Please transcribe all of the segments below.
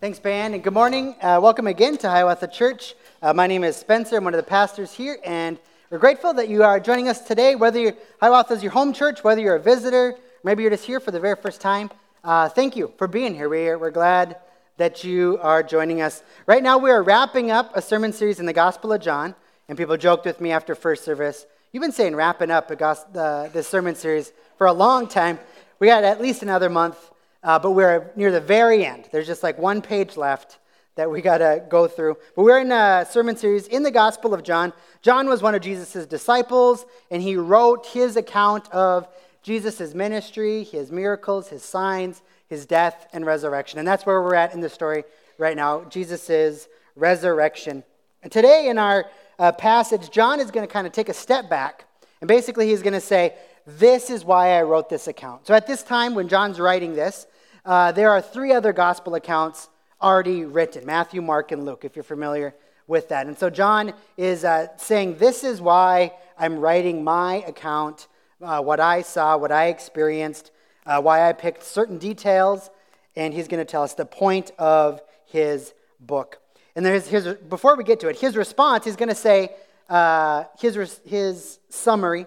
Thanks, band, and good morning. Uh, welcome again to Hiawatha Church. Uh, my name is Spencer. I'm one of the pastors here, and we're grateful that you are joining us today. Whether Hiawatha is your home church, whether you're a visitor, maybe you're just here for the very first time, uh, thank you for being here. We're, we're glad that you are joining us. Right now, we are wrapping up a sermon series in the Gospel of John, and people joked with me after first service. You've been saying wrapping up the, this sermon series for a long time. We got at least another month uh, but we're near the very end. There's just like one page left that we got to go through. But we're in a sermon series in the Gospel of John. John was one of Jesus' disciples, and he wrote his account of Jesus' ministry, his miracles, his signs, his death, and resurrection. And that's where we're at in the story right now Jesus' resurrection. And today in our uh, passage, John is going to kind of take a step back. And basically, he's going to say, This is why I wrote this account. So at this time, when John's writing this, uh, there are three other gospel accounts already written Matthew, Mark, and Luke, if you're familiar with that. And so John is uh, saying, This is why I'm writing my account, uh, what I saw, what I experienced, uh, why I picked certain details, and he's going to tell us the point of his book. And there's his, before we get to it, his response is going to say, uh, his, his summary,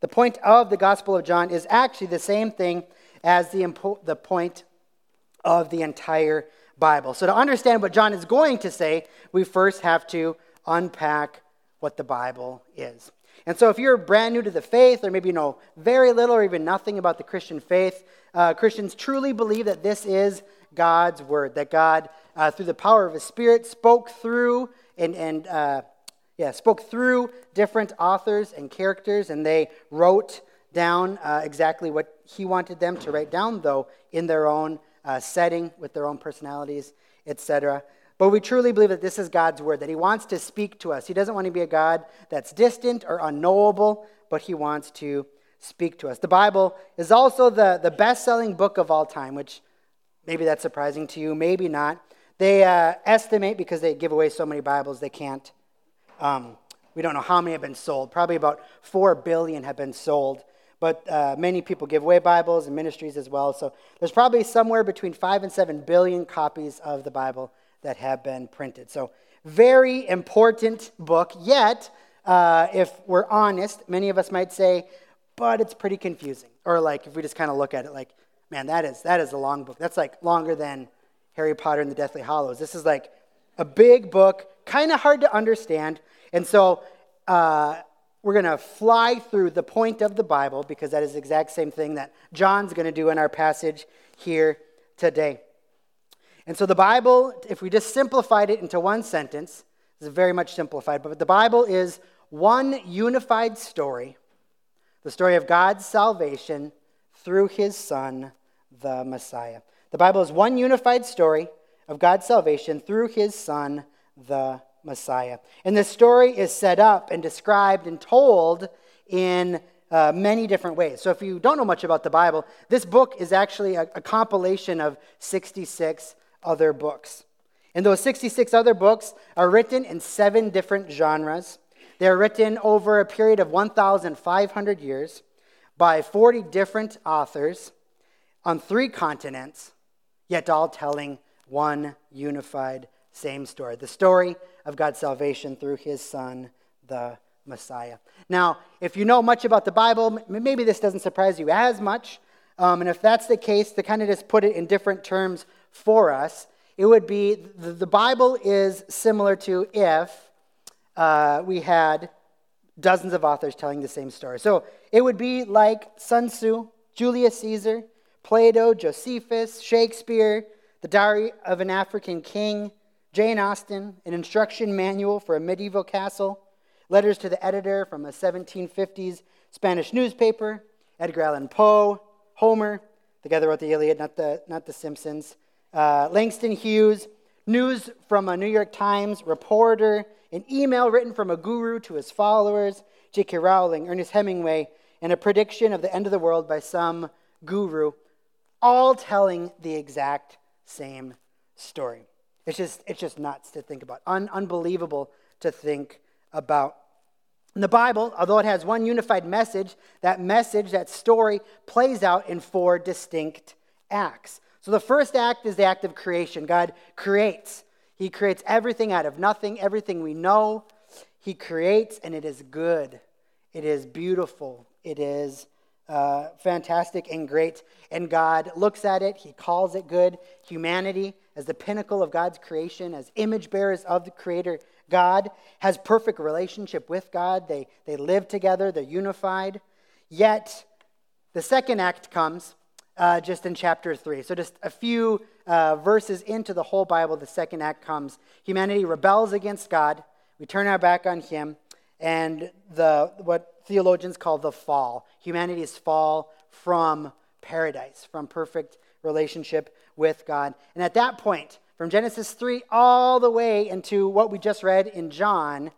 the point of the Gospel of John is actually the same thing as the, impo- the point of the entire Bible. So, to understand what John is going to say, we first have to unpack what the Bible is. And so, if you're brand new to the faith, or maybe you know very little or even nothing about the Christian faith, uh, Christians truly believe that this is God's word, that God, uh, through the power of His Spirit, spoke through and, and uh, yeah, spoke through different authors and characters, and they wrote down uh, exactly what He wanted them to write down, though in their own uh, setting with their own personalities, etc. But we truly believe that this is God's word, that He wants to speak to us. He doesn't want to be a God that's distant or unknowable, but He wants to speak to us. The Bible is also the, the best selling book of all time, which maybe that's surprising to you, maybe not. They uh, estimate, because they give away so many Bibles, they can't. Um, we don't know how many have been sold. Probably about 4 billion have been sold but uh, many people give away Bibles and ministries as well. So there's probably somewhere between five and seven billion copies of the Bible that have been printed. So very important book. Yet, uh, if we're honest, many of us might say, but it's pretty confusing. Or like if we just kind of look at it, like, man, that is that is a long book. That's like longer than Harry Potter and the Deathly Hallows. This is like a big book, kind of hard to understand. And so uh, we're going to fly through the point of the Bible because that is the exact same thing that John's going to do in our passage here today. And so the Bible, if we just simplified it into one sentence, is very much simplified, but the Bible is one unified story, the story of God's salvation through his Son, the Messiah. The Bible is one unified story of God's salvation through his Son, the Messiah. And this story is set up and described and told in uh, many different ways. So, if you don't know much about the Bible, this book is actually a, a compilation of 66 other books. And those 66 other books are written in seven different genres. They're written over a period of 1,500 years by 40 different authors on three continents, yet all telling one unified same story. The story of God's salvation through his Son, the Messiah. Now, if you know much about the Bible, maybe this doesn't surprise you as much. Um, and if that's the case, to kind of just put it in different terms for us, it would be the, Bible is similar to if uh, we had dozens of authors telling the same story. So it would be like Sun Tzu, Julius Caesar, Plato, Josephus, Shakespeare, the Diary of an African King, Jane Austen, an instruction manual for a medieval castle, letters to the editor from a 1750s Spanish newspaper, Edgar Allan Poe, Homer, together wrote the Iliad, not the, not the Simpsons, uh, Langston Hughes, news from a New York Times reporter, an email written from a guru to his followers, J.K. Rowling, Ernest Hemingway, and a prediction of the end of the world by some guru, all telling the exact same story. It's just, it's just nuts to think about, Un- unbelievable to think about. In the Bible, although it has one unified message, that message, that story, plays out in four distinct acts. So the first act is the act of creation. God creates. He creates everything out of nothing, everything we know. He creates, and it is good. It is beautiful. It is uh, fantastic and great. And God looks at it, He calls it good. Humanity, as the pinnacle of God's creation, as image bearers of the Creator God, has perfect relationship with God. They, they live together, they're unified. Yet, the second act comes uh, just in chapter 3. So, just a few uh, verses into the whole Bible, the second act comes. Humanity rebels against God. We turn our back on Him. And the, what theologians call the fall. Humanity's fall from paradise, from perfect relationship with God. And at that point, from Genesis 3 all the way into what we just read in John,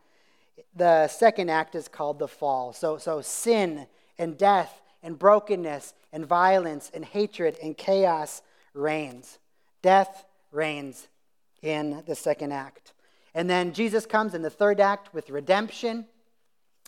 the second act is called the fall. So, so sin and death and brokenness and violence and hatred and chaos reigns. Death reigns in the second act. And then Jesus comes in the third act with redemption.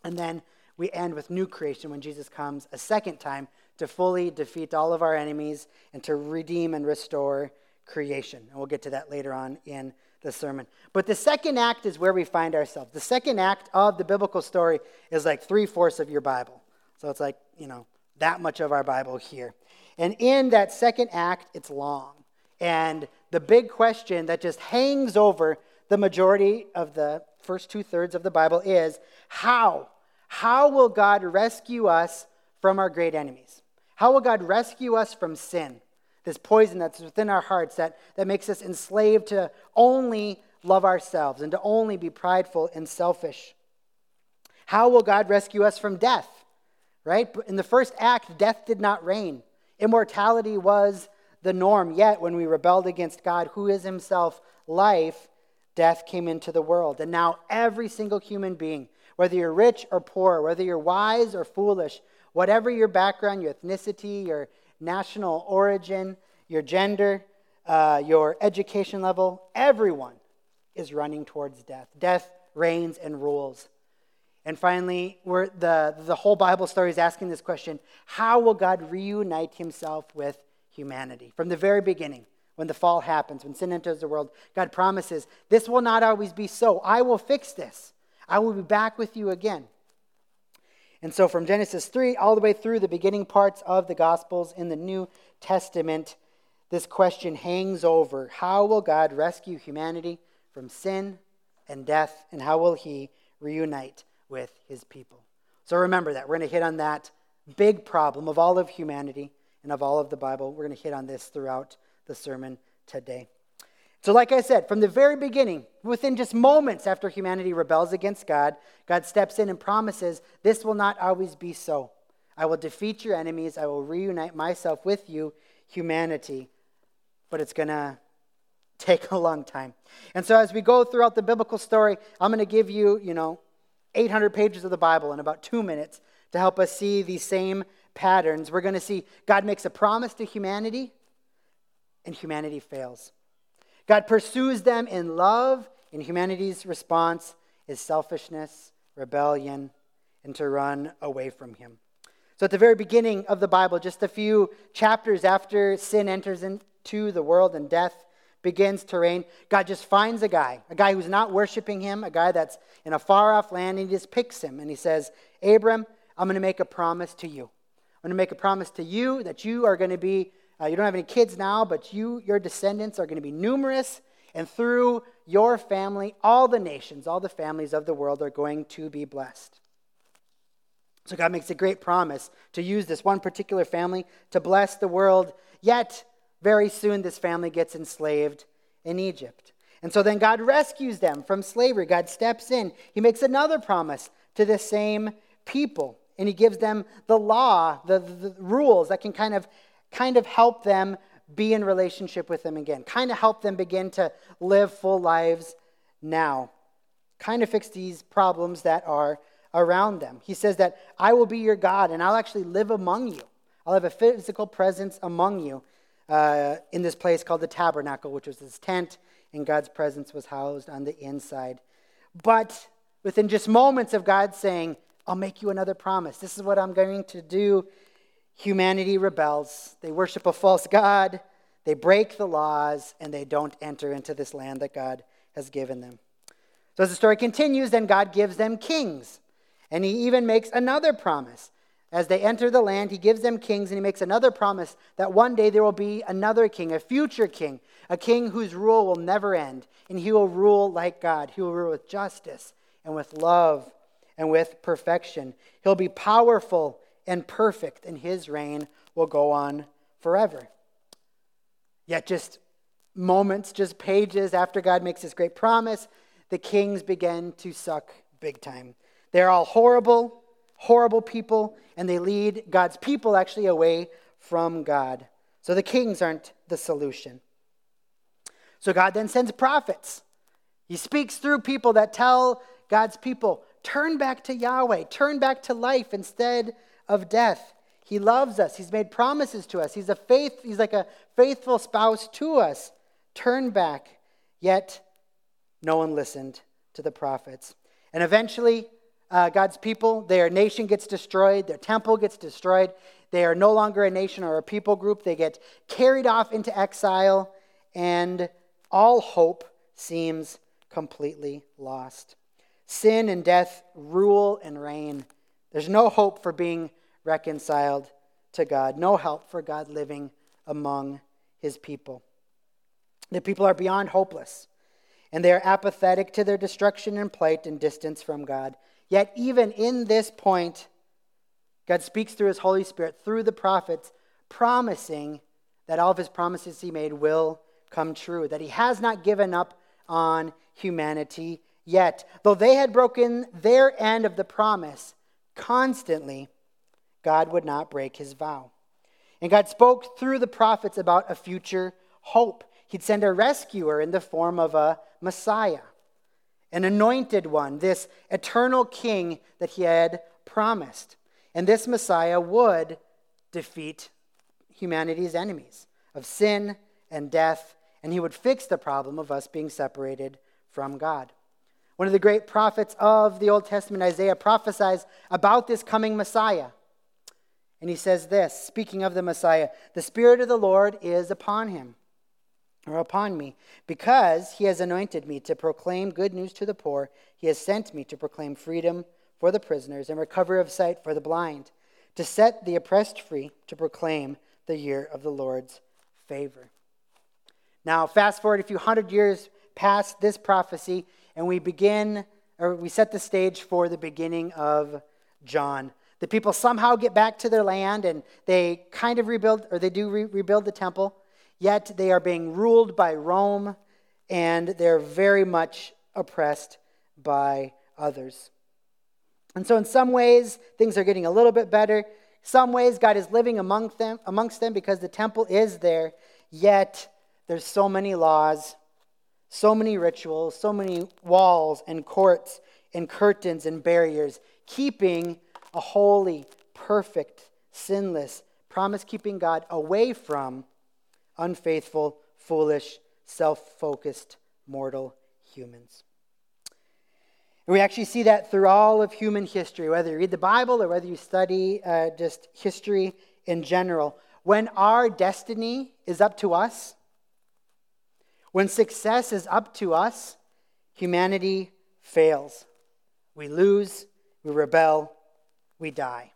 And then we end with new creation when Jesus comes a second time to fully defeat all of our enemies and to redeem and restore creation. And we'll get to that later on in the sermon. But the second act is where we find ourselves. The second act of the biblical story is like three fourths of your Bible. So it's like, you know, that much of our Bible here. And in that second act, it's long. And the big question that just hangs over the majority of the first two thirds of the Bible is how? How will God rescue us from our great enemies? How will God rescue us from sin? This poison that's within our hearts that, that makes us enslaved to only love ourselves and to only be prideful and selfish. How will God rescue us from death? Right? In the first act, death did not reign. Immortality was the norm. Yet, when we rebelled against God, who is himself life, death came into the world. And now, every single human being, whether you're rich or poor, whether you're wise or foolish, whatever your background, your ethnicity, your national origin, your gender, uh, your education level, everyone is running towards death. Death reigns and rules. And finally, the, the whole Bible story is asking this question How will God reunite himself with humanity? From the very beginning, when the fall happens, when sin enters the world, God promises, This will not always be so. I will fix this. I will be back with you again. And so, from Genesis 3 all the way through the beginning parts of the Gospels in the New Testament, this question hangs over How will God rescue humanity from sin and death, and how will He reunite with His people? So, remember that. We're going to hit on that big problem of all of humanity and of all of the Bible. We're going to hit on this throughout the sermon today. So, like I said, from the very beginning, within just moments after humanity rebels against God, God steps in and promises, This will not always be so. I will defeat your enemies. I will reunite myself with you, humanity. But it's going to take a long time. And so, as we go throughout the biblical story, I'm going to give you, you know, 800 pages of the Bible in about two minutes to help us see these same patterns. We're going to see God makes a promise to humanity, and humanity fails. God pursues them in love, and humanity's response is selfishness, rebellion, and to run away from Him. So, at the very beginning of the Bible, just a few chapters after sin enters into the world and death begins to reign, God just finds a guy, a guy who's not worshiping Him, a guy that's in a far off land, and He just picks him and He says, Abram, I'm going to make a promise to you. I'm going to make a promise to you that you are going to be uh, you don't have any kids now, but you, your descendants are going to be numerous, and through your family, all the nations, all the families of the world are going to be blessed. So God makes a great promise to use this one particular family to bless the world, yet very soon this family gets enslaved in Egypt. And so then God rescues them from slavery. God steps in. He makes another promise to the same people, and He gives them the law, the, the, the rules that can kind of kind of help them be in relationship with them again, kind of help them begin to live full lives now, kind of fix these problems that are around them. He says that I will be your God and I'll actually live among you. I'll have a physical presence among you uh, in this place called the tabernacle, which was this tent, and God's presence was housed on the inside. But within just moments of God saying, I'll make you another promise. This is what I'm going to do humanity rebels. They worship a false God. they break the laws, and they don't enter into this land that God has given them. So as the story continues, then God gives them kings. And he even makes another promise. As they enter the land, he gives them kings, and he makes another promise that one day there will be another king, a future king, a king whose rule will never end. And he will rule like God. He will rule with justice and with love and with perfection. He'll be powerful and perfect, and his reign will go on forever. Yet, just moments, just pages after God makes this great promise, the kings begin to suck big time. They're all horrible, horrible people, and they lead God's people actually away from God. So the kings aren't the solution. So God then sends prophets. He speaks through people that tell God's people, turn back to Yahweh, turn back to life instead of death. He loves us. He's made promises to us. He's a faith, he's like a faithful spouse to us. Turn back. Yet no one listened to the prophets. And eventually, uh, God's people, their nation gets destroyed, their temple gets destroyed. They are no longer a nation or a people group. They get carried off into exile, and all hope seems completely lost. Sin and death rule and reign. There's no hope for being reconciled to God, no help for God living among his people. The people are beyond hopeless, and they are apathetic to their destruction and plight and distance from God. Yet, even in this point, God speaks through his Holy Spirit, through the prophets, promising that all of his promises he made will come true, that he has not given up on humanity yet. Though they had broken their end of the promise constantly, God would not break his vow. And God spoke through the prophets about a future hope. He'd send a rescuer in the form of a Messiah, an anointed one, this eternal king that he had promised. And this Messiah would defeat humanity's enemies of sin and death, and he would fix the problem of us being separated from God. One of the great prophets of the Old Testament, Isaiah, prophesies about this coming Messiah. And he says this, speaking of the Messiah, the Spirit of the Lord is upon him, or upon me, because he has anointed me to proclaim good news to the poor. He has sent me to proclaim freedom for the prisoners and recovery of sight for the blind, to set the oppressed free, to proclaim the year of the Lord's favor. Now, fast forward a few hundred years past this prophecy, and we begin, or we set the stage for the beginning of John. The people somehow get back to their land and they kind of rebuild, or they do re- rebuild the temple, yet they are being ruled by Rome and they're very much oppressed by others. And so, in some ways, things are getting a little bit better. Some ways, God is living among them, amongst them because the temple is there, yet there's so many laws, so many rituals, so many walls and courts and curtains and barriers, keeping a holy, perfect, sinless, promise keeping God away from unfaithful, foolish, self focused, mortal humans. We actually see that through all of human history, whether you read the Bible or whether you study uh, just history in general. When our destiny is up to us, when success is up to us, humanity fails. We lose, we rebel, we die.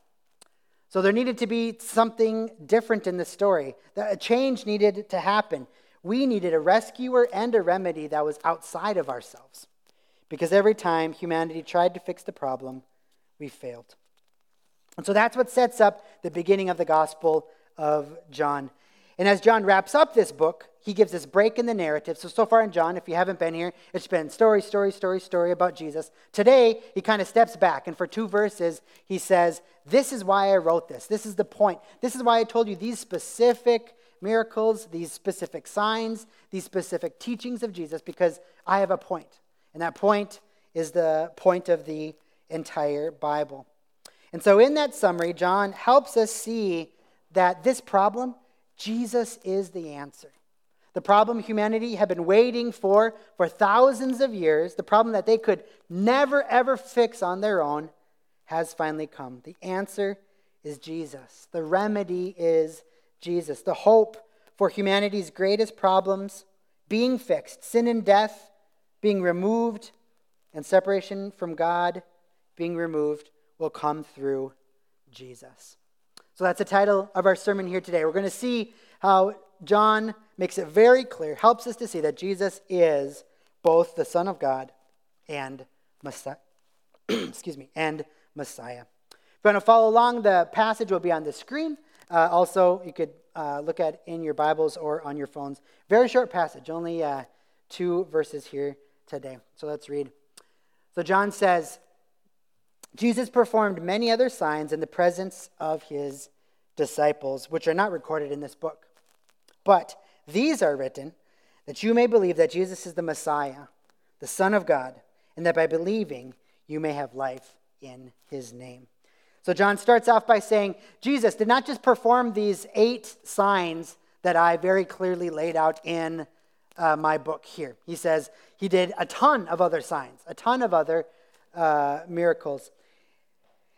So there needed to be something different in the story. A change needed to happen. We needed a rescuer and a remedy that was outside of ourselves. Because every time humanity tried to fix the problem, we failed. And so that's what sets up the beginning of the Gospel of John. And as John wraps up this book, he gives this break in the narrative. So, so far in John, if you haven't been here, it's been story, story, story, story about Jesus. Today, he kind of steps back, and for two verses, he says, This is why I wrote this. This is the point. This is why I told you these specific miracles, these specific signs, these specific teachings of Jesus, because I have a point. And that point is the point of the entire Bible. And so, in that summary, John helps us see that this problem, Jesus is the answer. The problem humanity had been waiting for for thousands of years, the problem that they could never ever fix on their own, has finally come. The answer is Jesus. The remedy is Jesus. The hope for humanity's greatest problems being fixed, sin and death being removed, and separation from God being removed, will come through Jesus. So that's the title of our sermon here today. We're going to see how John makes it very clear, helps us to see that Jesus is both the Son of God and Messiah. Excuse me, and Messiah. If you want to follow along, the passage will be on the screen. Uh, also, you could uh, look at in your Bibles or on your phones. Very short passage, only uh, two verses here today. So let's read. So John says, Jesus performed many other signs in the presence of his disciples, which are not recorded in this book. But these are written that you may believe that Jesus is the Messiah, the Son of God, and that by believing you may have life in his name. So John starts off by saying Jesus did not just perform these eight signs that I very clearly laid out in uh, my book here. He says he did a ton of other signs, a ton of other uh, miracles.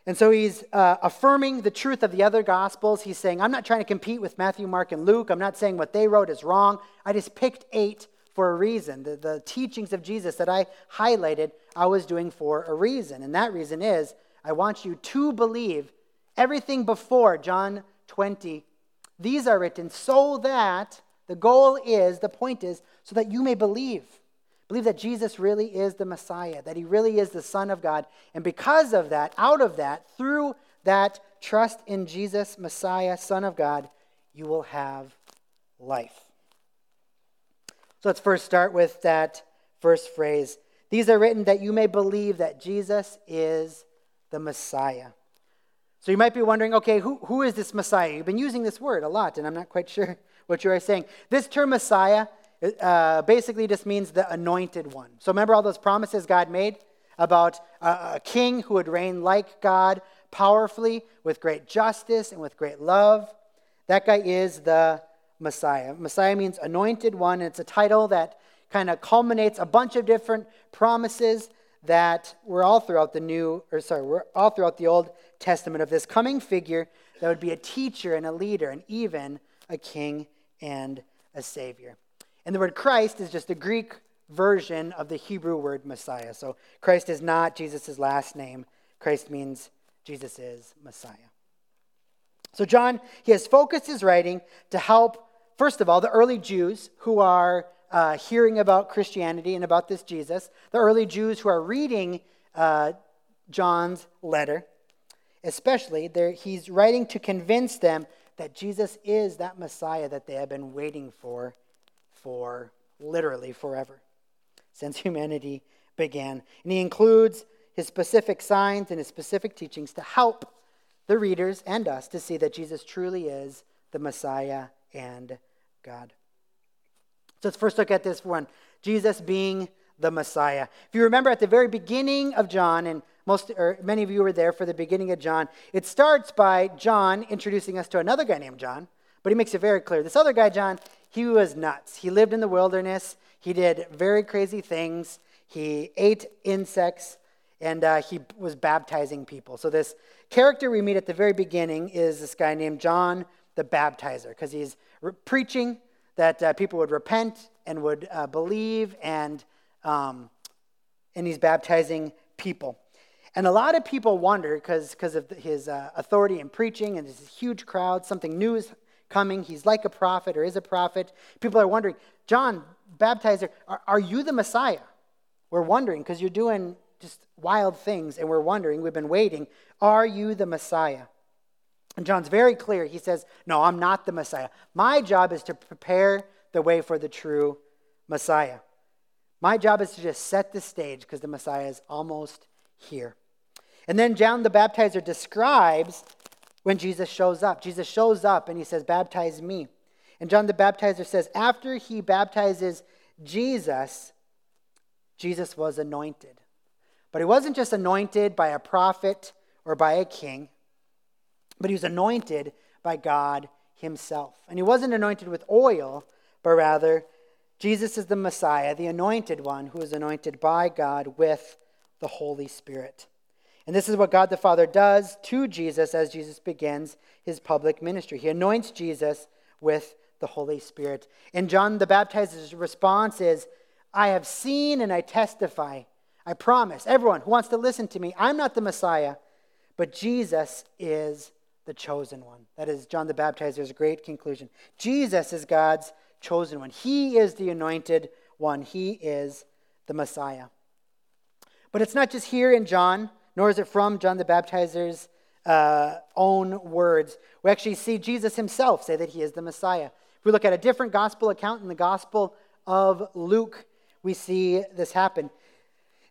And so he's uh, affirming the truth of the other gospels. He's saying, I'm not trying to compete with Matthew, Mark, and Luke. I'm not saying what they wrote is wrong. I just picked eight for a reason. The, the teachings of Jesus that I highlighted, I was doing for a reason. And that reason is I want you to believe everything before John 20. These are written so that the goal is, the point is, so that you may believe. Believe that Jesus really is the Messiah, that he really is the Son of God. And because of that, out of that, through that trust in Jesus, Messiah, Son of God, you will have life. So let's first start with that first phrase. These are written that you may believe that Jesus is the Messiah. So you might be wondering, okay, who, who is this Messiah? You've been using this word a lot, and I'm not quite sure what you are saying. This term Messiah uh, basically just means the anointed one. So remember all those promises God made about a, a king who would reign like God, powerfully, with great justice and with great love. That guy is the Messiah. Messiah means anointed one, and it's a title that kind of culminates a bunch of different promises that were all throughout the New, or sorry, were all throughout the Old Testament of this coming figure that would be a teacher and a leader and even a king and a savior. And the word Christ is just a Greek version of the Hebrew word Messiah. So Christ is not Jesus' last name. Christ means Jesus is Messiah. So John, he has focused his writing to help, first of all, the early Jews who are uh, hearing about Christianity and about this Jesus, the early Jews who are reading uh, John's letter, especially, he's writing to convince them that Jesus is that Messiah that they have been waiting for for literally forever, since humanity began. And he includes his specific signs and his specific teachings to help the readers and us to see that Jesus truly is the Messiah and God. So let's first look at this one Jesus being the Messiah. If you remember at the very beginning of John, and most or many of you were there for the beginning of John, it starts by John introducing us to another guy named John, but he makes it very clear. This other guy, John, he was nuts. He lived in the wilderness, he did very crazy things, he ate insects, and uh, he was baptizing people. So, this character we meet at the very beginning is this guy named John the Baptizer, because he's re- preaching that uh, people would repent and would uh, believe, and, um, and he's baptizing people. And a lot of people wonder, because of his uh, authority in preaching and this huge crowd, something new is coming. He's like a prophet or is a prophet. People are wondering, John, baptizer, are, are you the Messiah? We're wondering because you're doing just wild things, and we're wondering, we've been waiting, are you the Messiah? And John's very clear. He says, No, I'm not the Messiah. My job is to prepare the way for the true Messiah. My job is to just set the stage because the Messiah is almost here. And then John the Baptizer describes when Jesus shows up. Jesus shows up and he says, Baptize me. And John the Baptizer says, After he baptizes Jesus, Jesus was anointed. But he wasn't just anointed by a prophet or by a king but he was anointed by God himself. And he wasn't anointed with oil, but rather Jesus is the Messiah, the anointed one who is anointed by God with the Holy Spirit. And this is what God the Father does to Jesus as Jesus begins his public ministry. He anoints Jesus with the Holy Spirit. And John the Baptizer's response is, I have seen and I testify. I promise everyone who wants to listen to me, I'm not the Messiah, but Jesus is the chosen one. That is John the Baptizer's great conclusion. Jesus is God's chosen one. He is the anointed one. He is the Messiah. But it's not just here in John, nor is it from John the Baptizer's uh, own words. We actually see Jesus himself say that he is the Messiah. If we look at a different gospel account in the Gospel of Luke, we see this happen.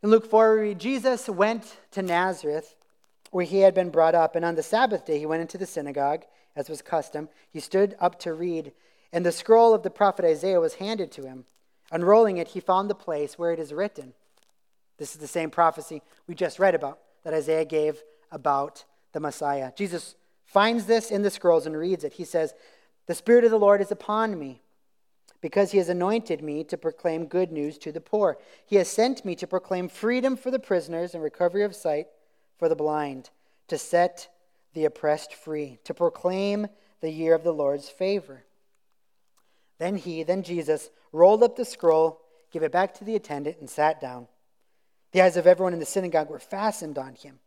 In Luke 4, we read Jesus went to Nazareth, where he had been brought up, and on the Sabbath day he went into the synagogue, as was custom. He stood up to read, and the scroll of the prophet Isaiah was handed to him. Unrolling it, he found the place where it is written. This is the same prophecy we just read about that Isaiah gave about the Messiah. Jesus finds this in the scrolls and reads it. He says, The Spirit of the Lord is upon me, because he has anointed me to proclaim good news to the poor. He has sent me to proclaim freedom for the prisoners and recovery of sight for the blind, to set the oppressed free, to proclaim the year of the Lord's favor. Then he, then Jesus, rolled up the scroll, gave it back to the attendant, and sat down. The eyes of everyone in the synagogue were fastened on him.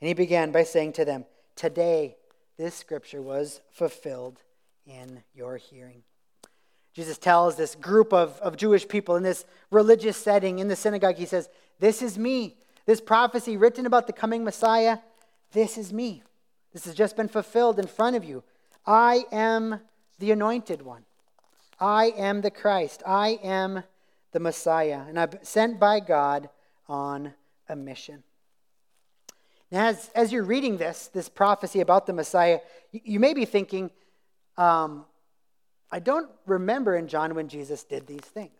And he began by saying to them, Today this scripture was fulfilled in your hearing. Jesus tells this group of, of Jewish people in this religious setting in the synagogue, he says, This is me. This prophecy written about the coming Messiah, this is me. This has just been fulfilled in front of you. I am the anointed one. I am the Christ. I am the Messiah. And I'm sent by God on a mission. Now, as, as you're reading this, this prophecy about the Messiah, you, you may be thinking, um, I don't remember in John when Jesus did these things.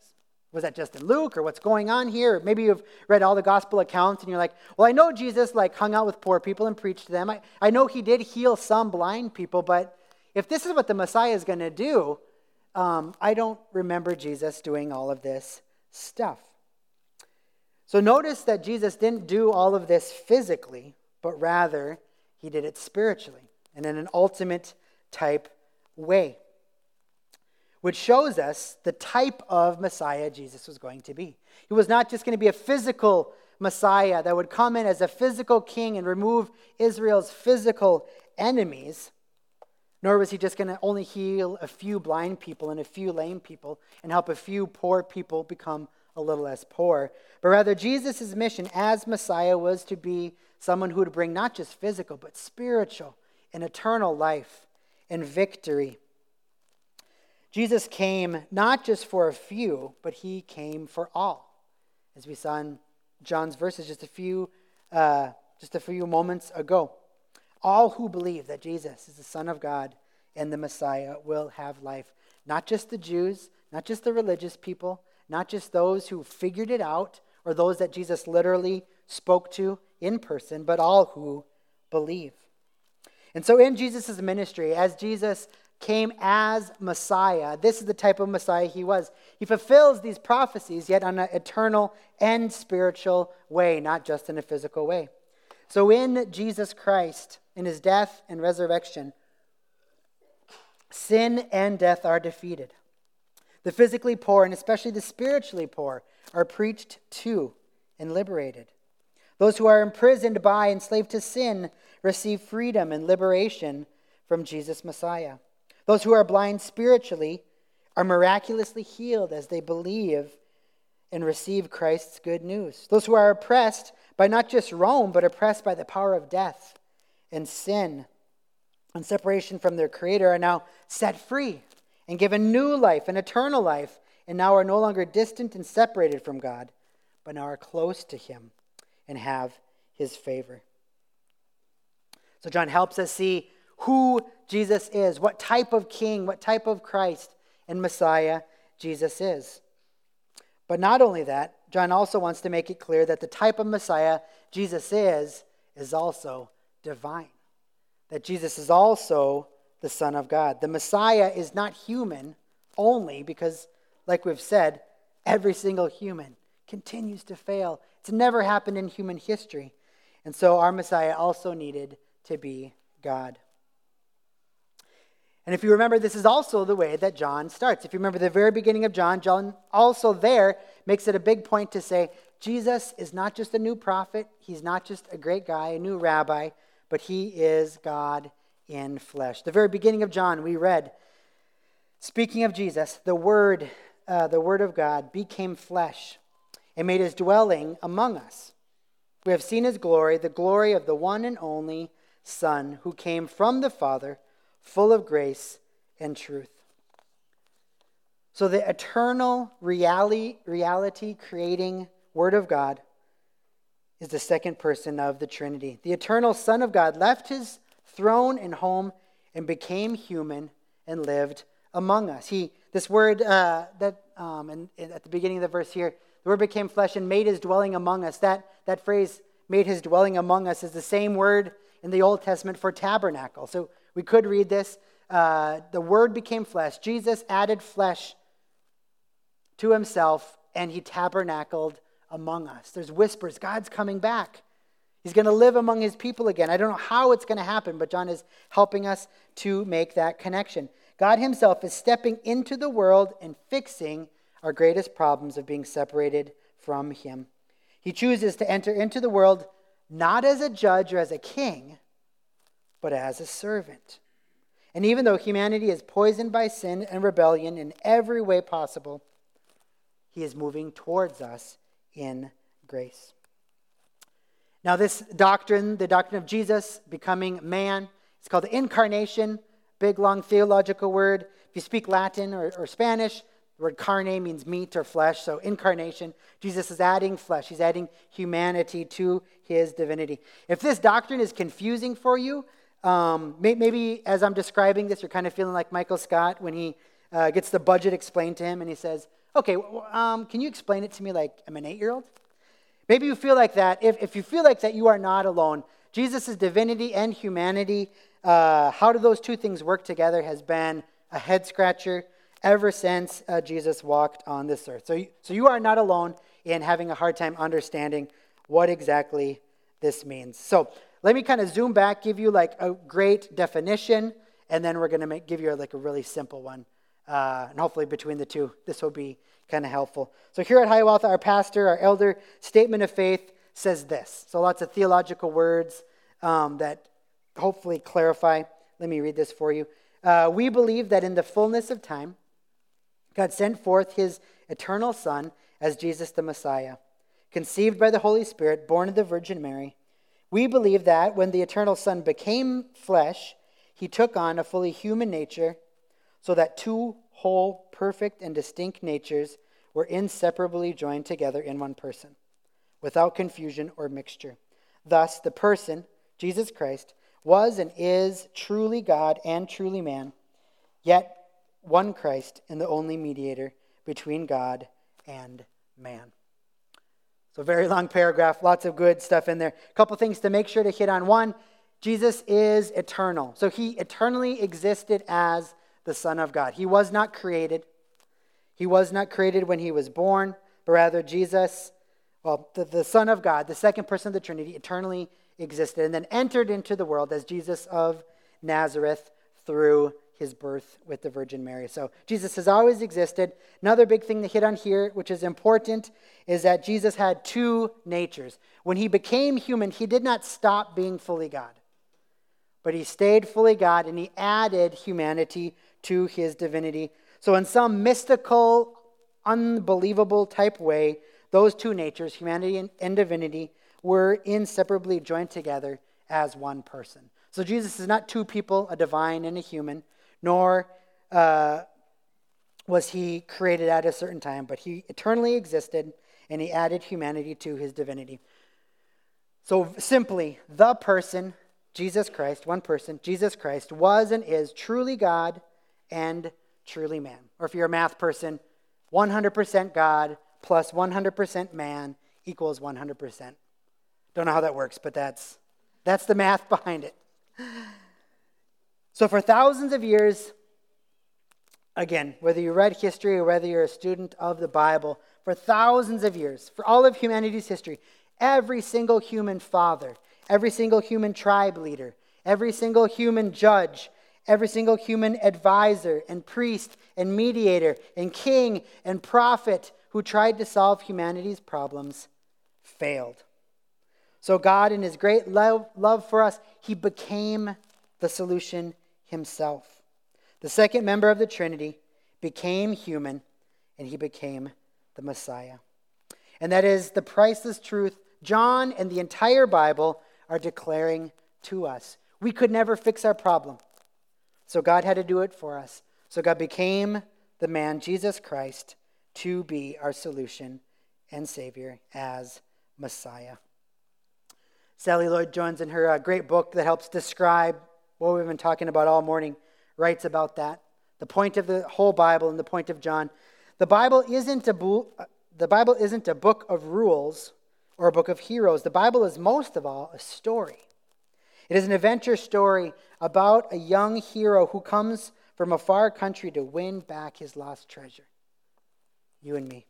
Was that just in Luke or what's going on here? Maybe you've read all the gospel accounts and you're like, well, I know Jesus like hung out with poor people and preached to them. I, I know he did heal some blind people, but if this is what the Messiah is going to do, um, I don't remember Jesus doing all of this stuff. So notice that Jesus didn't do all of this physically, but rather he did it spiritually and in an ultimate type way, which shows us the type of Messiah Jesus was going to be. He was not just going to be a physical Messiah that would come in as a physical king and remove Israel's physical enemies, nor was he just going to only heal a few blind people and a few lame people and help a few poor people become a little less poor. But rather, Jesus' mission as Messiah was to be someone who would bring not just physical, but spiritual and eternal life and victory. Jesus came not just for a few, but he came for all. As we saw in John's verses just a few, uh, just a few moments ago. All who believe that Jesus is the Son of God and the Messiah will have life. Not just the Jews, not just the religious people, not just those who figured it out or those that Jesus literally spoke to in person, but all who believe. And so, in Jesus' ministry, as Jesus came as Messiah, this is the type of Messiah he was. He fulfills these prophecies, yet on an eternal and spiritual way, not just in a physical way. So, in Jesus Christ, in his death and resurrection, sin and death are defeated. The physically poor, and especially the spiritually poor, are preached to and liberated. Those who are imprisoned by, and enslaved to sin, receive freedom and liberation from Jesus Messiah. Those who are blind spiritually are miraculously healed as they believe and receive Christ's good news. Those who are oppressed by not just Rome, but oppressed by the power of death and sin and separation from their Creator are now set free and given new life an eternal life, and now are no longer distant and separated from God, but now are close to Him and have his favor. So, John helps us see who Jesus is, what type of king, what type of Christ and Messiah Jesus is. But not only that, John also wants to make it clear that the type of Messiah Jesus is, is also divine. That Jesus is also the Son of God. The Messiah is not human only because, like we've said, every single human continues to fail. It's never happened in human history. And so our Messiah also needed to be God. And if you remember, this is also the way that John starts. If you remember the very beginning of John, John also there makes it a big point to say Jesus is not just a new prophet, he's not just a great guy, a new rabbi, but he is God in flesh. The very beginning of John, we read, speaking of Jesus, the Word, uh, the Word of God became flesh and made his dwelling among us. We have seen his glory, the glory of the one and only Son who came from the Father, full of grace and truth. So the eternal reality, reality creating Word of God is the second person of the Trinity. The eternal Son of God left his throne and home and became human and lived among us. He, this word uh, that um, and, and at the beginning of the verse here, the word became flesh and made his dwelling among us. That, that phrase, made his dwelling among us, is the same word in the Old Testament for tabernacle. So we could read this. Uh, the word became flesh. Jesus added flesh to himself, and he tabernacled among us. There's whispers God's coming back. He's going to live among his people again. I don't know how it's going to happen, but John is helping us to make that connection. God himself is stepping into the world and fixing our greatest problems of being separated from him. He chooses to enter into the world not as a judge or as a king, but as a servant. And even though humanity is poisoned by sin and rebellion in every way possible, he is moving towards us in grace. Now, this doctrine, the doctrine of Jesus becoming man, it's called the incarnation, big, long theological word. If you speak Latin or, or Spanish, the word carne means meat or flesh, so incarnation. Jesus is adding flesh, he's adding humanity to his divinity. If this doctrine is confusing for you, um, maybe as I'm describing this, you're kind of feeling like Michael Scott when he uh, gets the budget explained to him and he says, Okay, um, can you explain it to me like I'm an eight year old? Maybe you feel like that. If, if you feel like that, you are not alone. Jesus' divinity and humanity, uh, how do those two things work together, has been a head scratcher ever since uh, Jesus walked on this earth. So you, so you are not alone in having a hard time understanding what exactly this means. So let me kind of zoom back, give you like a great definition, and then we're going to give you like a really simple one uh, and hopefully, between the two, this will be kind of helpful. So, here at Hiawatha, our pastor, our elder statement of faith says this. So, lots of theological words um, that hopefully clarify. Let me read this for you. Uh, we believe that in the fullness of time, God sent forth his eternal Son as Jesus the Messiah, conceived by the Holy Spirit, born of the Virgin Mary. We believe that when the eternal Son became flesh, he took on a fully human nature so that two whole, perfect, and distinct natures were inseparably joined together in one person, without confusion or mixture. Thus, the person, Jesus Christ, was and is truly God and truly man, yet one Christ and the only mediator between God and man. So, very long paragraph, lots of good stuff in there. A couple things to make sure to hit on. One, Jesus is eternal. So, he eternally existed as the Son of God. He was not created. He was not created when he was born, but rather Jesus, well, the, the Son of God, the second person of the Trinity, eternally existed and then entered into the world as Jesus of Nazareth through his birth with the Virgin Mary. So Jesus has always existed. Another big thing to hit on here, which is important, is that Jesus had two natures. When he became human, he did not stop being fully God, but he stayed fully God and he added humanity to his divinity. So, in some mystical, unbelievable type way, those two natures, humanity and divinity, were inseparably joined together as one person. So, Jesus is not two people, a divine and a human, nor uh, was he created at a certain time, but he eternally existed and he added humanity to his divinity. So, simply, the person, Jesus Christ, one person, Jesus Christ, was and is truly God and truly man. Or if you're a math person, 100% God plus 100% man equals 100%. Don't know how that works, but that's, that's the math behind it. So, for thousands of years, again, whether you read history or whether you're a student of the Bible, for thousands of years, for all of humanity's history, every single human father, every single human tribe leader, every single human judge, every single human advisor and priest and mediator and king and prophet who tried to solve humanity's problems failed. So, God, in his great love, for us, he became the solution himself. The second member of the Trinity became human, and he became the Messiah. And that is the priceless truth John and the entire Bible are declaring to us. We could never fix our problem. So God had to do it for us. So God became the man, Jesus Christ, to be our solution and Savior as Messiah. Sally Lloyd Jones, in her uh, great book that helps describe what we've been talking about all morning, writes about that. The point of the whole Bible and the point of John. The Bible isn't a, bo- the Bible isn't a book of rules or a book of heroes. The Bible is most of all a story. It is an adventure story about a young hero who comes from a far country to win back his lost treasure. You and me.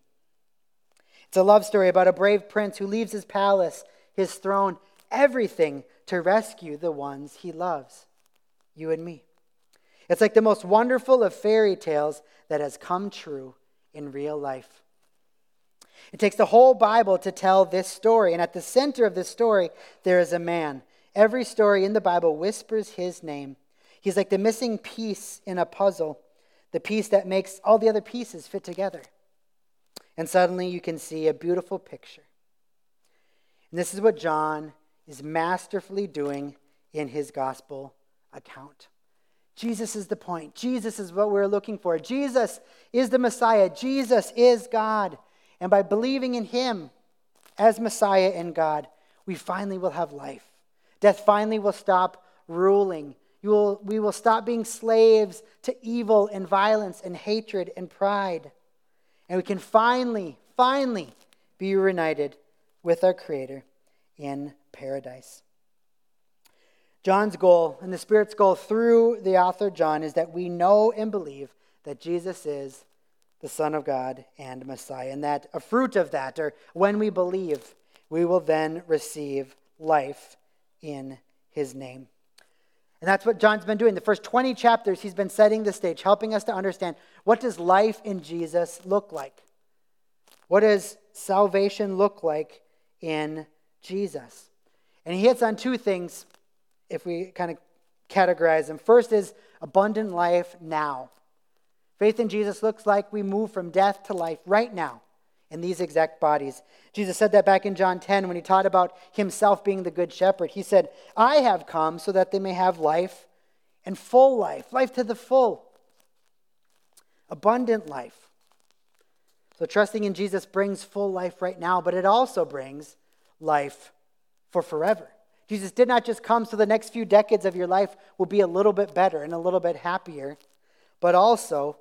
It's a love story about a brave prince who leaves his palace, his throne, everything to rescue the ones he loves. You and me. It's like the most wonderful of fairy tales that has come true in real life. It takes the whole Bible to tell this story, and at the center of this story, there is a man Every story in the Bible whispers his name. He's like the missing piece in a puzzle, the piece that makes all the other pieces fit together. And suddenly you can see a beautiful picture. And this is what John is masterfully doing in his gospel account. Jesus is the point. Jesus is what we're looking for. Jesus is the Messiah. Jesus is God. And by believing in him as Messiah and God, we finally will have life. Death finally will stop ruling. Will, we will stop being slaves to evil and violence and hatred and pride. And we can finally, finally be reunited with our Creator in paradise. John's goal and the Spirit's goal through the author John is that we know and believe that Jesus is the Son of God and Messiah, and that a fruit of that, or when we believe, we will then receive life in his name. And that's what John's been doing. The first 20 chapters, he's been setting the stage, helping us to understand what does life in Jesus look like? What does salvation look like in Jesus? And he hits on two things if we kind of categorize them. First is abundant life now. Faith in Jesus looks like we move from death to life right now in these exact bodies. Jesus said that back in John 10 when he taught about himself being the good shepherd. He said, I have come so that they may have life and full life, life to the full, abundant life. So trusting in Jesus brings full life right now, but it also brings life for forever. Jesus did not just come so the next few decades of your life will be a little bit better and a little bit happier, but also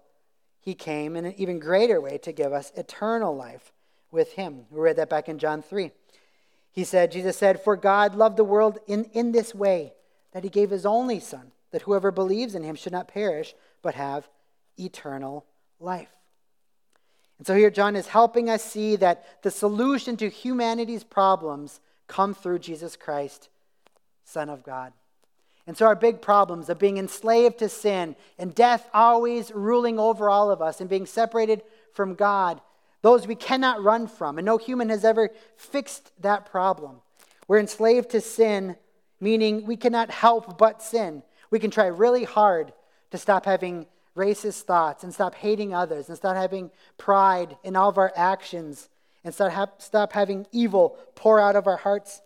he came in an even greater way to give us eternal life with him. We read that back in John 3. He said, Jesus said, For God loved the world in, in this way, that he gave his only Son, that whoever believes in him should not perish, but have eternal life. And so here John is helping us see that the solution to humanity's problems come through Jesus Christ, Son of God. And so, our big problems of being enslaved to sin and death always ruling over all of us and being separated from God, those we cannot run from. And no human has ever fixed that problem. We're enslaved to sin, meaning we cannot help but sin. We can try really hard to stop having racist thoughts and stop hating others and stop having pride in all of our actions and stop, ha- stop having evil pour out of our hearts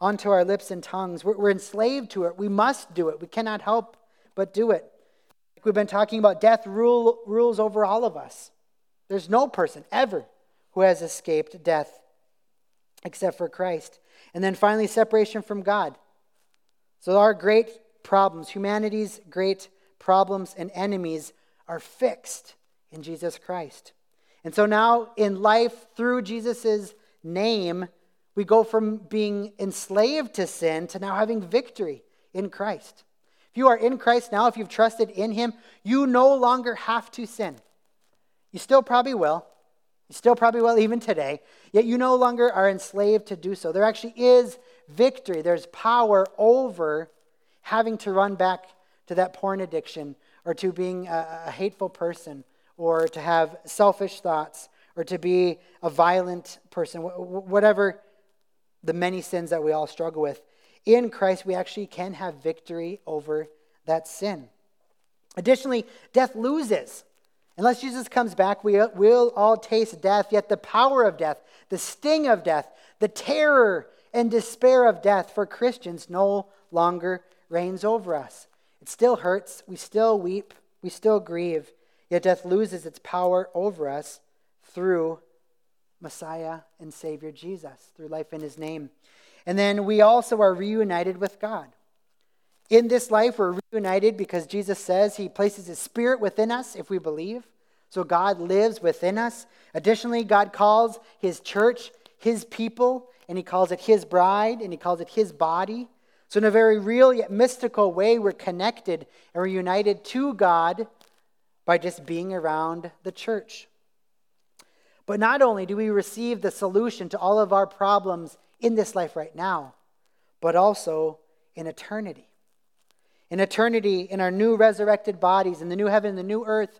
onto our lips and tongues. We're, we're enslaved to it. We must do it. We cannot help but do it. We've been talking about death rule, rules over all of us. There's no person ever who has escaped death except for Christ. And then finally, separation from God. So, our great problems, humanity's great problems and enemies, are fixed in Jesus Christ. And so now, in life through Jesus' name, we go from being enslaved to sin to now having victory in Christ. If you are in Christ now, if you've trusted in Him, you no longer have to sin. You still probably will. You still probably will even today, yet you no longer are enslaved to do so. There actually is victory, there's power over having to run back to that porn addiction or to being a, a hateful person or to have selfish thoughts or to be a violent person, whatever the many sins that we all struggle with. In Christ, we actually can have victory over that sin. Additionally, death loses. Unless Jesus comes back, we will all taste death, yet the power of death, the sting of death, the terror and despair of death for Christians no longer reigns over us. It still hurts, we still weep, we still grieve, yet death loses its power over us through Messiah and Savior Jesus, through life in his name. And then we also are reunited with God. In this life, we're reunited because Jesus says he places his spirit within us if we believe. So God lives within us. Additionally, God calls his church his people, and he calls it his bride, and he calls it his body. So, in a very real yet mystical way, we're connected and we're united to God by just being around the church. But not only do we receive the solution to all of our problems in this life right now, but also in eternity. In eternity, in our new resurrected bodies, in the new heaven, the new earth,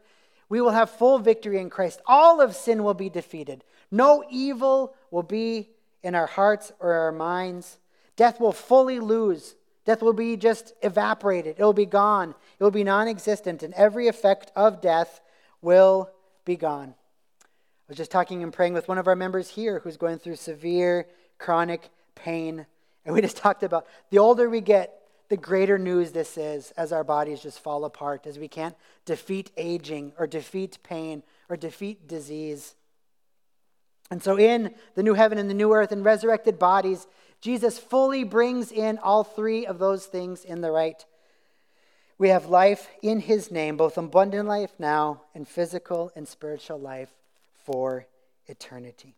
we will have full victory in Christ. All of sin will be defeated. No evil will be in our hearts or our minds. Death will fully lose. Death will be just evaporated. It will be gone. It will be non existent, and every effect of death will be gone. Was just talking and praying with one of our members here who's going through severe chronic pain. And we just talked about the older we get, the greater news this is as our bodies just fall apart, as we can't defeat aging or defeat pain or defeat disease. And so, in the new heaven and the new earth and resurrected bodies, Jesus fully brings in all three of those things in the right. We have life in his name, both abundant life now and physical and spiritual life for eternity.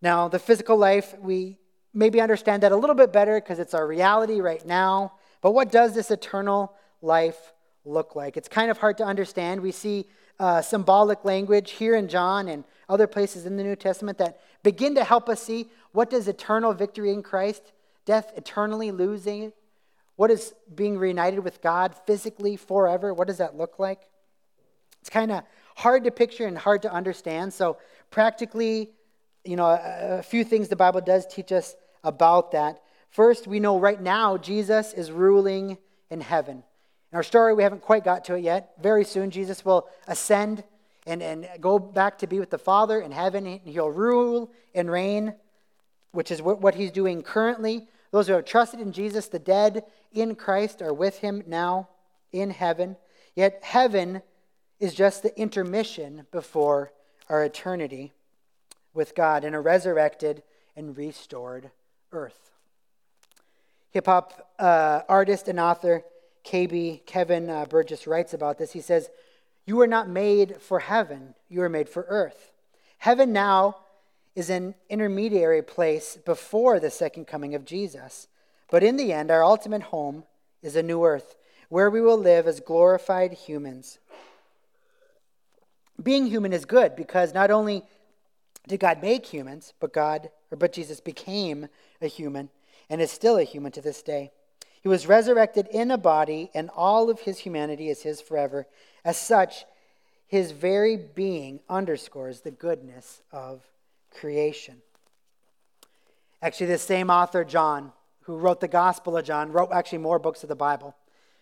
Now, the physical life, we maybe understand that a little bit better because it's our reality right now. But what does this eternal life look like? It's kind of hard to understand. We see uh, symbolic language here in John and other places in the New Testament that begin to help us see what does eternal victory in Christ, death eternally losing, what is being reunited with God physically forever, what does that look like? It's kind of hard to picture and hard to understand. So, practically, you know, a, a few things the Bible does teach us about that. First, we know right now Jesus is ruling in heaven. In our story, we haven't quite got to it yet. Very soon, Jesus will ascend and, and go back to be with the Father in heaven. And he'll rule and reign, which is what, what he's doing currently. Those who have trusted in Jesus, the dead in Christ, are with him now in heaven. Yet, heaven is just the intermission before our eternity with God in a resurrected and restored earth. Hip hop uh, artist and author KB Kevin uh, Burgess writes about this. He says, You were not made for heaven, you were made for earth. Heaven now is an intermediary place before the second coming of Jesus. But in the end, our ultimate home is a new earth where we will live as glorified humans. Being human is good because not only did God make humans, but God, or but Jesus became a human and is still a human to this day. He was resurrected in a body, and all of his humanity is his forever. As such, his very being underscores the goodness of creation. Actually, this same author, John, who wrote the Gospel of John, wrote actually more books of the Bible.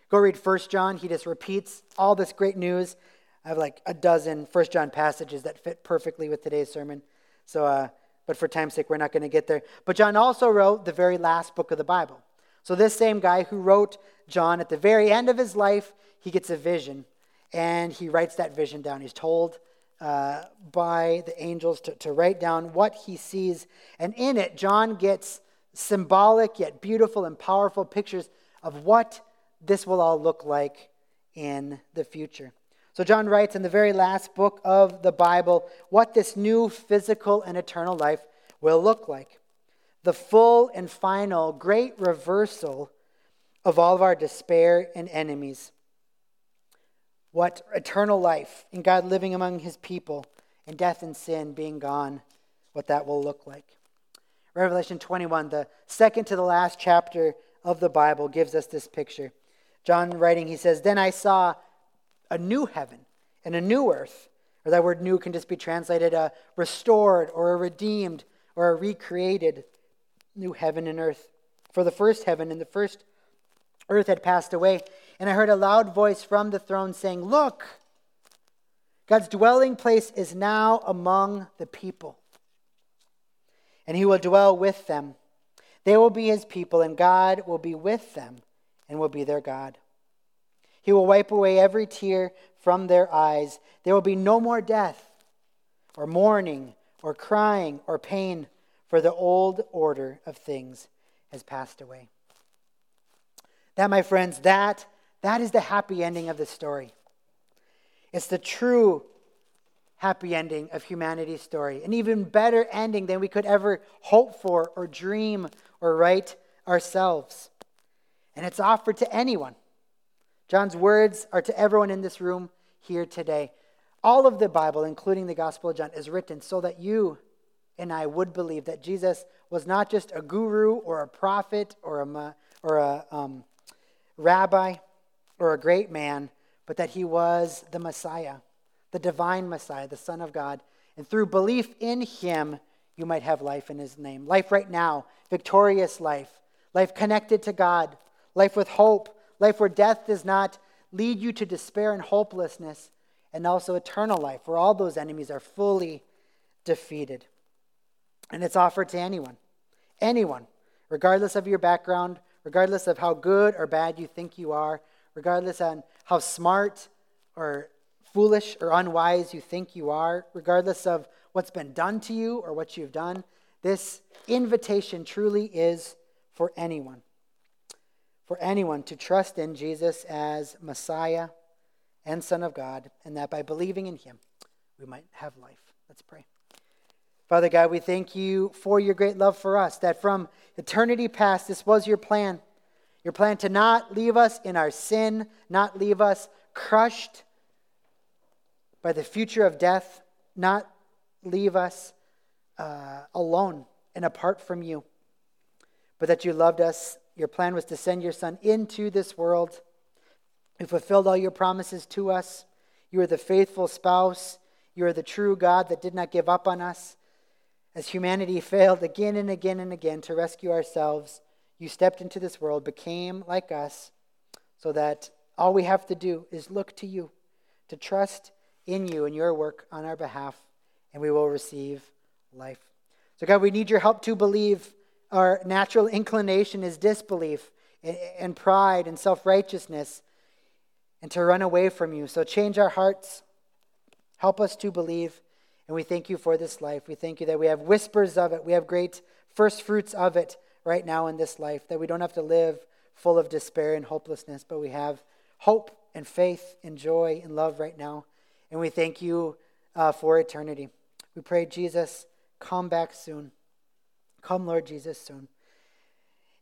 Go read First John. He just repeats all this great news I have like a dozen First John passages that fit perfectly with today's sermon. So, uh, but for time's sake, we're not going to get there. But John also wrote the very last book of the Bible. So, this same guy who wrote John at the very end of his life, he gets a vision and he writes that vision down. He's told uh, by the angels to, to write down what he sees. And in it, John gets symbolic yet beautiful and powerful pictures of what this will all look like in the future. So, John writes in the very last book of the Bible what this new physical and eternal life will look like. The full and final great reversal of all of our despair and enemies. What eternal life in God living among his people and death and sin being gone, what that will look like. Revelation 21, the second to the last chapter of the Bible, gives us this picture. John writing, he says, Then I saw a new heaven and a new earth. Or that word new can just be translated a restored or a redeemed or a recreated new heaven and earth. For the first heaven and the first earth had passed away. And I heard a loud voice from the throne saying, Look, God's dwelling place is now among the people, and he will dwell with them. They will be his people, and God will be with them and will be their God. He will wipe away every tear from their eyes. There will be no more death, or mourning, or crying, or pain, for the old order of things has passed away. That, my friends, that, that is the happy ending of the story. It's the true happy ending of humanity's story, an even better ending than we could ever hope for or dream or write ourselves. And it's offered to anyone. John's words are to everyone in this room here today. All of the Bible, including the Gospel of John, is written so that you and I would believe that Jesus was not just a guru or a prophet or a, or a um, rabbi or a great man, but that he was the Messiah, the divine Messiah, the Son of God. And through belief in him, you might have life in his name. Life right now, victorious life, life connected to God, life with hope, life where death does not lead you to despair and hopelessness, and also eternal life, where all those enemies are fully defeated. And it's offered to anyone, anyone, regardless of your background, regardless of how good or bad you think you are, regardless on how smart or foolish or unwise you think you are, regardless of what's been done to you or what you've done. This invitation truly is for anyone for anyone to trust in Jesus as Messiah and Son of God, and that by believing in him, we might have life. Let's pray. Father God, we thank you for your great love for us, that from eternity past, this was your plan. Your plan to not leave us in our sin, not leave us crushed by the future of death, not leave us uh, alone and apart from you, but that you loved us your plan was to send your Son into this world. You fulfilled all your promises to us. You are the faithful spouse. You are the true God that did not give up on us. As humanity failed again and again and again to rescue ourselves, you stepped into this world, became like us, so that all we have to do is look to you, to trust in you and your work on our behalf, and we will receive life. So, God, we need your help to believe our natural inclination is disbelief and pride and self righteousness and to run away from you. So change our hearts. Help us to believe. And we thank you for this life. We thank you that we have whispers of it. We have great first fruits of it right now in this life, that we don't have to live full of despair and hopelessness, but we have hope and faith and joy and love right now. And we thank you uh, for eternity. We pray, Jesus, come back soon. Come, Lord Jesus, soon.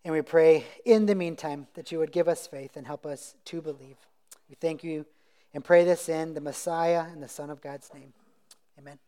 And we pray in the meantime that you would give us faith and help us to believe. We thank you and pray this in the Messiah and the Son of God's name. Amen.